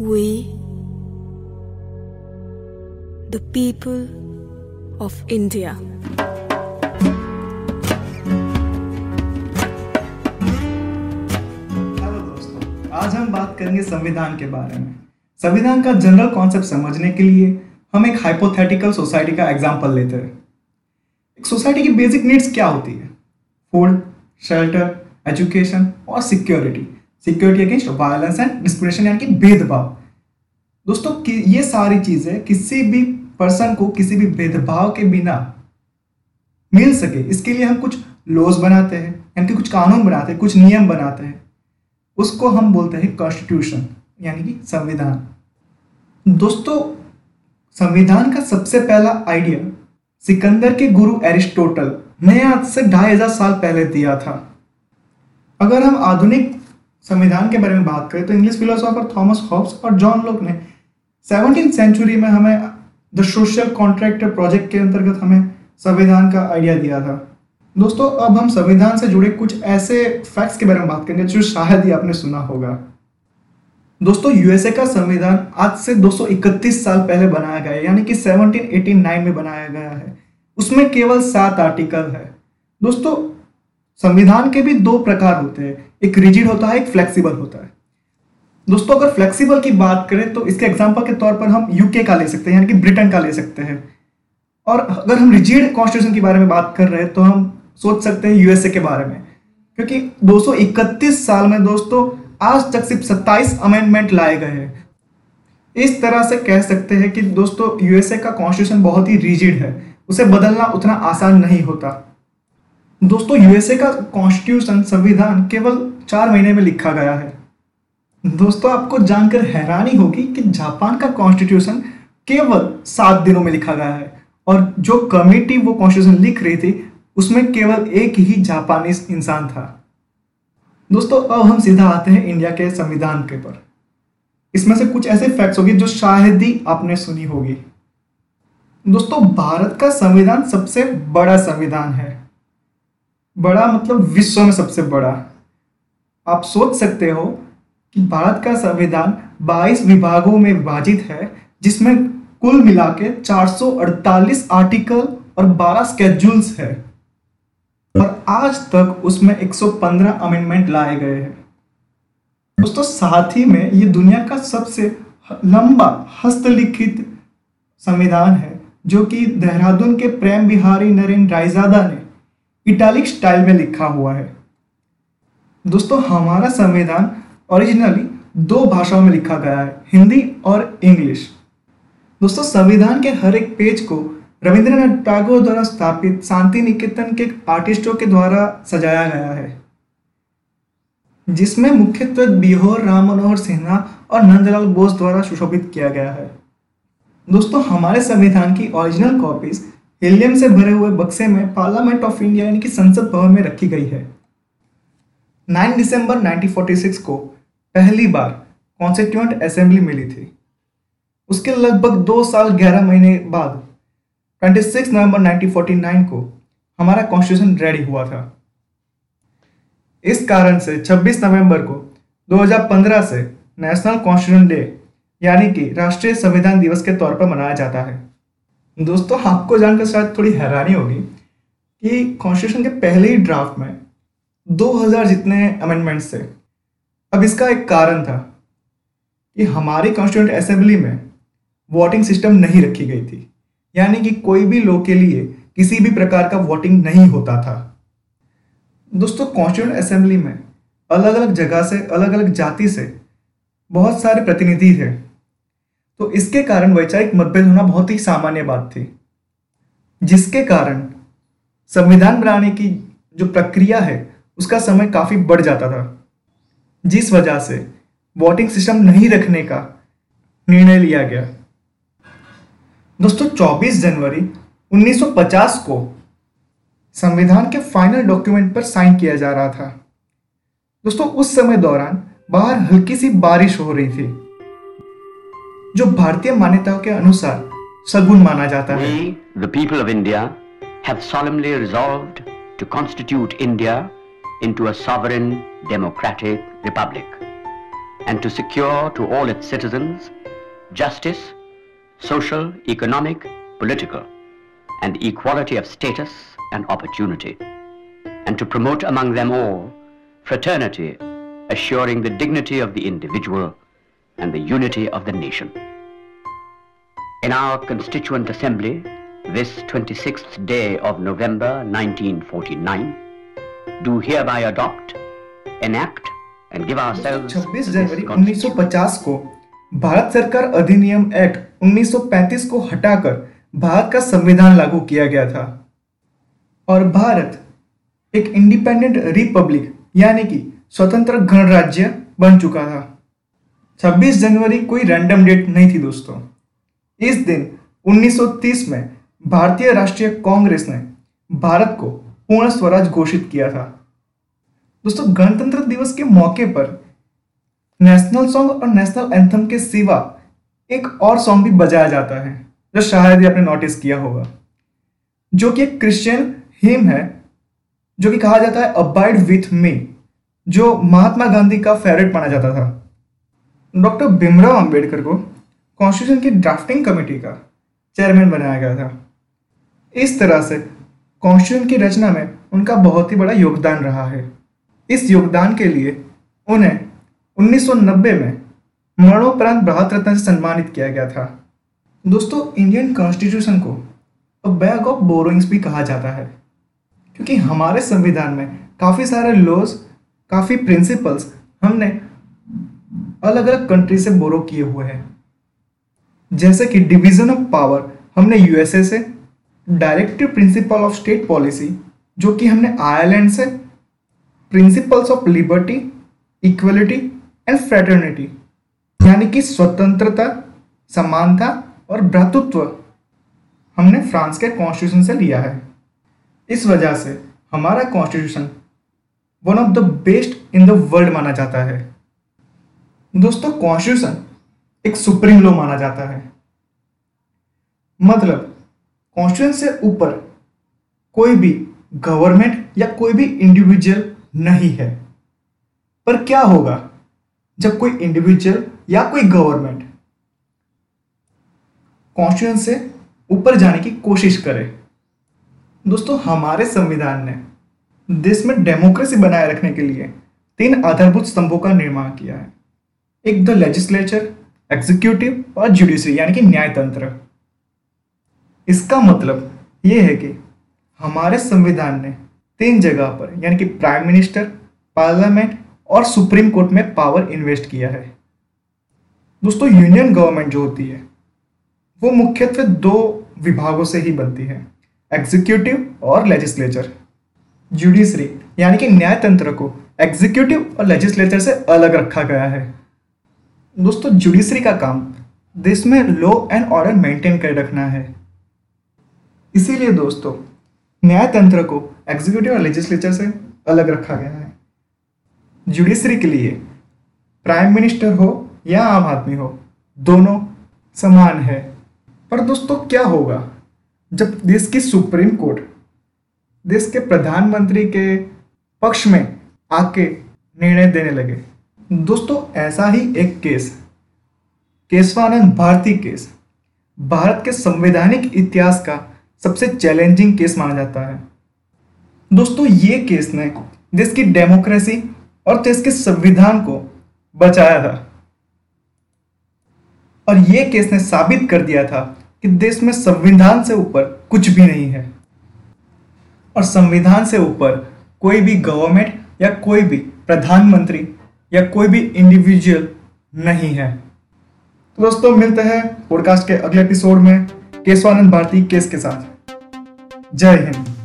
We, the people of India. Hello दोस्तों आज हम बात करेंगे संविधान के बारे में। संविधान का जनरल कॉन्सेप्ट समझने के लिए हम एक हाइपोथेटिकल सोसाइटी का एग्जांपल लेते हैं। एक सोसाइटी की बेसिक नीड्स क्या होती है? फ़ूड शेल्टर एजुकेशन और security security against violence and discrimination यानी कि भेदभाव। दोस्तों, कि ये सारी चीज़ें किसी भी पर्सन को किसी भी भेदभाव के बिना मिल सके, इसके लिए हम कुछ लॉज बनाते हैं, यानी कि कुछ कानून बनाते हैं, कुछ नियम बनाते हैं। उसको हम बोलते हैं कॉन्स्टिट्यूशन यानी कि संविधान। दोस्तों, संविधान का सबसे पहला आइडिया सिकंदर के गुरु एरिस्टोटल ने आज से ढाई हज़ार साल पहले दिया था। अगर हम आधुनिक संविधान के बारे में बात करें तो इंग्लिश फिलोसॉफर थॉमस हॉब्स और जॉन लोक ने सेवनटीन सेंचुरी में हमें द सोशल कॉन्ट्रैक्टर प्रोजेक्ट के अंतर्गत हमें संविधान का आइडिया दिया था। दोस्तों, अब हम संविधान से जुड़े कुछ ऐसे फैक्ट्स के बारे में बात करेंगे जो शायद ही आपने सुना होगा। दोस्तों यूएसए का संविधान आज से 231 साल पहले बनाया गया है, यानी कि 1789 में बनाया गया है। उसमें केवल सात आर्टिकल है। दोस्तों, संविधान के भी दो प्रकार होते हैं। एक रिजिड होता है, एक फ्लेक्सिबल होता है। दोस्तों, अगर फ्लेक्सिबल की बात करें तो इसके एग्ज़ाम्पल के तौर पर हम यूके का ले सकते हैं, यानी कि ब्रिटेन का ले सकते हैं। और अगर हम रिजिड कॉन्स्टिट्यूशन के बारे में बात कर रहे हैं तो हम सोच सकते हैं यूएसए के बारे में। क्योंकि 231 साल में दोस्तों, आज तक सिर्फ़ 27 अमेंडमेंट लाए गए हैं। इस तरह से कह सकते हैं कि दोस्तों यूएसए का कॉन्स्टिट्यूशन बहुत ही रिजिड है। उसे बदलना उतना आसान नहीं होता। दोस्तों यूएसए का कॉन्स्टिट्यूशन संविधान केवल चार महीने में लिखा गया है। दोस्तों, आपको जानकर हैरानी होगी कि जापान का कॉन्स्टिट्यूशन केवल सात दिनों में लिखा गया है और जो कमिटी वो कॉन्स्टिट्यूशन लिख रही थी, उसमें केवल एक ही जापानीज इंसान था। दोस्तों, अब हम सीधा आते हैं इंडिया के संविधान के पर। इसमें से कुछ ऐसे फैक्ट्स होगी जो शायद ही आपने सुनी होगी। दोस्तों, भारत का संविधान सबसे बड़ा संविधान है। बड़ा मतलब विश्व में सबसे बड़ा। आप सोच सकते हो कि भारत का संविधान 22 विभागों में विभाजित है, जिसमें कुल मिला के 448 आर्टिकल और 12 स्केड्यूल्स है। और आज तक उसमें 115 अमेंडमेंट लाए गए हैं। दोस्तों, साथ ही में ये दुनिया का सबसे लंबा हस्तलिखित संविधान है, जो कि देहरादून के प्रेम बिहारी नरेंद्र रायजादा ने इटालिक स्टाइल में लिखा हुआ है। दोस्तों, हमारा संविधान ओरिजिनली दो भाषाओं में लिखा गया है, हिंदी और इंग्लिश। दोस्तों, संविधान के हर एक पेज को रविंद्रनाथ टैगोर द्वारा स्थापित शांति निकेतन के आर्टिस्टों के द्वारा सजाया गया है, जिसमें मुख्यत्वे बिहोर राम मनोहर सिन्हा और नंदलाल बोस द्वारा सुशोभित किया गया है। दोस्तों, हमारे संविधान की ओरिजिनल कॉपीज हेलियम से भरे हुए बक्से में पार्लियामेंट ऑफ़ इंडिया यानी कि संसद भवन में रखी गई है। 9 दिसंबर 1946 को पहली बार कॉन्स्टिट्यूंट असेंबली मिली थी। उसके लगभग दो साल ग्यारह महीने बाद 26 नवंबर 1949 को हमारा कॉन्स्टिट्यूशन रेडी हुआ था। इस कारण से 26 नवंबर को 2015 से नेशनल कॉन्स्टिट्यूशन डे यानी कि राष्ट्रीय संविधान दिवस के तौर पर मनाया जाता है। दोस्तों, आपको जानकर शायद थोड़ी हैरानी होगी कि कॉन्स्टिट्यूशन के पहले ही ड्राफ्ट में 2000 जितने अमेंडमेंट्स थे, अब इसका एक कारण था कि हमारी कॉन्स्टिट्यूंट असेंबली में वोटिंग सिस्टम नहीं रखी गई थी। यानी कि कोई भी लोग के लिए किसी भी प्रकार का वोटिंग नहीं होता था। दोस्तों कॉन्स्टिट्यूंट असेंबली में अलग अलग जगह से अलग अलग जाति से बहुत सारे प्रतिनिधि थे। तो इसके कारण वैचारिक मतभेद होना बहुत ही सामान्य बात थी। जिसके कारण संविधान बनाने की जो प्रक्रिया है, उसका समय काफ़ी बढ़ जाता था। जिस वजह से वोटिंग सिस्टम नहीं रखने का निर्णय लिया गया। दोस्तों 24 जनवरी 1950 को संविधान के फाइनल डॉक्यूमेंट पर साइन किया जा रहा था। दोस्तों, उस समय दौरान बाहर हल्की सी बारिश हो रही थी। जो भारतीय मान्यताओं के अनुसार सगुन माना जाता है। The people of India have solemnly resolved to constitute India into a sovereign democratic republic and to secure to all its citizens justice social economic political and equality of status and opportunity and to promote among them all fraternity assuring the dignity of the individual and the unity of the nation. In our Constituent Assembly, this 26th day of November 1949, do hereby adopt, enact, and give ourselves 26 to January this Constitution. 1950 को भारत सरकार अधिनियम act 1935 को हटाकर भारत का संविधान लागू किया गया था और भारत एक इंडिपेंडेंट रिपब्लिक यानी कि स्वतंत्र गणराज्य बन चुका था 26 जनवरी कोई रैंडम डेट नहीं थी दोस्तों। इस दिन 1930 में भारतीय राष्ट्रीय कांग्रेस ने भारत को पूर्ण स्वराज घोषित किया था। दोस्तों, गणतंत्र दिवस के मौके पर नेशनल सॉन्ग और नेशनल एंथम के सिवा एक और सॉन्ग भी बजाया जाता है, जो शायद ही आपने नोटिस किया होगा, जो कि एक क्रिश्चियन हिम है, जो कि कहा जाता है अबाइड विथ मी जो महात्मा गांधी का फेवरेट माना जाता था। डॉक्टर भीमराव अंबेडकर को कॉन्स्टिट्यूशन की ड्राफ्टिंग कमेटी का चेयरमैन बनाया गया था। इस तरह से कॉन्स्टिट्यूशन की रचना में उनका बहुत ही बड़ा योगदान रहा है। इस योगदान के लिए उन्हें 1990 में मरणोपरांत भारत रत्न से सम्मानित किया गया था। दोस्तों, इंडियन कॉन्स्टिट्यूशन को बैग ऑफ़ बोरोइंग्स भी कहा जाता है, क्योंकि हमारे संविधान में काफ़ी सारे लॉज काफ़ी प्रिंसिपल्स हमने अलग अलग कंट्री से बोरो किए हुए हैं। जैसे कि डिवीज़न ऑफ़ पावर हमने यूएसए से directive principle of state policy जो कि हमने आयरलैंड से principles of liberty equality and fraternity यानी कि स्वतंत्रता, समानता और भ्रातृत्व, हमने फ्रांस के कॉन्स्टिट्यूशन से लिया है। इस वजह से हमारा constitution one of the best in the world माना जाता है। दोस्तों, कॉन्स्टिट्यूशन एक सुप्रीम लॉ माना जाता है। मतलब कॉन्स्टिट्यूशन से ऊपर कोई भी गवर्नमेंट या कोई भी इंडिविजुअल नहीं है। पर क्या होगा, जब कोई इंडिविजुअल या कोई गवर्नमेंट कॉन्स्टिट्यूशन से ऊपर जाने की कोशिश करे, दोस्तों, हमारे संविधान ने देश में डेमोक्रेसी बनाए रखने के लिए तीन आधारभूत स्तंभों का निर्माण किया है। एक द लेजिस्लेचर एग्जीक्यूटिव और जुडिशरी यानी कि न्यायतंत्र। इसका मतलब ये है कि हमारे संविधान ने तीन जगह पर, यानी कि प्राइम मिनिस्टर पार्लियामेंट और सुप्रीम कोर्ट में पावर इन्वेस्ट किया है। दोस्तों यूनियन गवर्नमेंट जो होती है, वो मुख्यत्वे दो विभागों से ही बनती है एग्जीक्यूटिव और लेजिस्लेचर जुडिशरी यानी कि न्यायतंत्र को एग्जीक्यूटिव और लेजिस्लेचर से अलग रखा गया है। दोस्तों जुडिशरी का काम देश में लॉ एंड ऑर्डर मेंटेन कर रखना है। इसीलिए दोस्तों, न्यायतंत्र को एग्जीक्यूटिव और लेजिस्लेचर से अलग रखा गया है। जुडिशरी के लिए प्राइम मिनिस्टर हो या आम आदमी हो, दोनों समान है। पर दोस्तों, क्या होगा? जब देश की सुप्रीम कोर्ट देश के प्रधानमंत्री के पक्ष में आके निर्णय देने लगे दोस्तों, ऐसा ही एक केस केशवानंद भारती केस। भारत के संवैधानिक इतिहास का सबसे चैलेंजिंग केस माना जाता है। दोस्तों, ये केस ने देश की डेमोक्रेसी और देश के संविधान को बचाया था। और ये केस ने साबित कर दिया था कि देश में संविधान से ऊपर कुछ भी नहीं है। और संविधान से ऊपर कोई भी गवर्नमेंट या कोई भी प्रधानमंत्री या कोई भी इंडिविजुअल नहीं है। तो दोस्तों, मिलते हैं पॉडकास्ट के अगले एपिसोड में। केशवानंद भारती केस के साथ। जय हिंद।